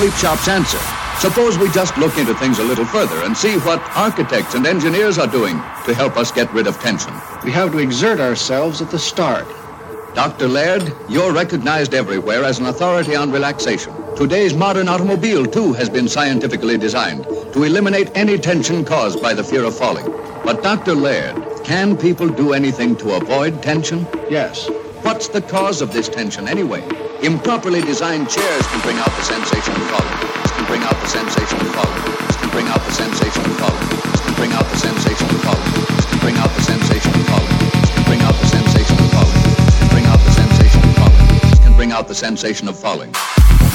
sleep shop's answer. Suppose we just look into things a little further and see what architects and engineers are doing to help us get rid of tension. We have to exert ourselves at the start. Dr. Laird, you're recognized everywhere as an authority on relaxation. Today's modern automobile, too, has been scientifically designed to eliminate any tension caused by the fear of falling. But, Dr. Laird, can people do anything to avoid tension? Yes. What's the cause of this tension anyway? Improperly designed chairs can bring out the sensation of falling. This can bring out the sensation of falling. Can bring out the sensation of falling. Can bring out the sensation of falling. Can bring out the sensation of falling. Can bring out the sensation of falling. Can bring out the sensation of falling. Can bring out the sensation of falling.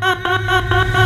Ha ha ha ha ha!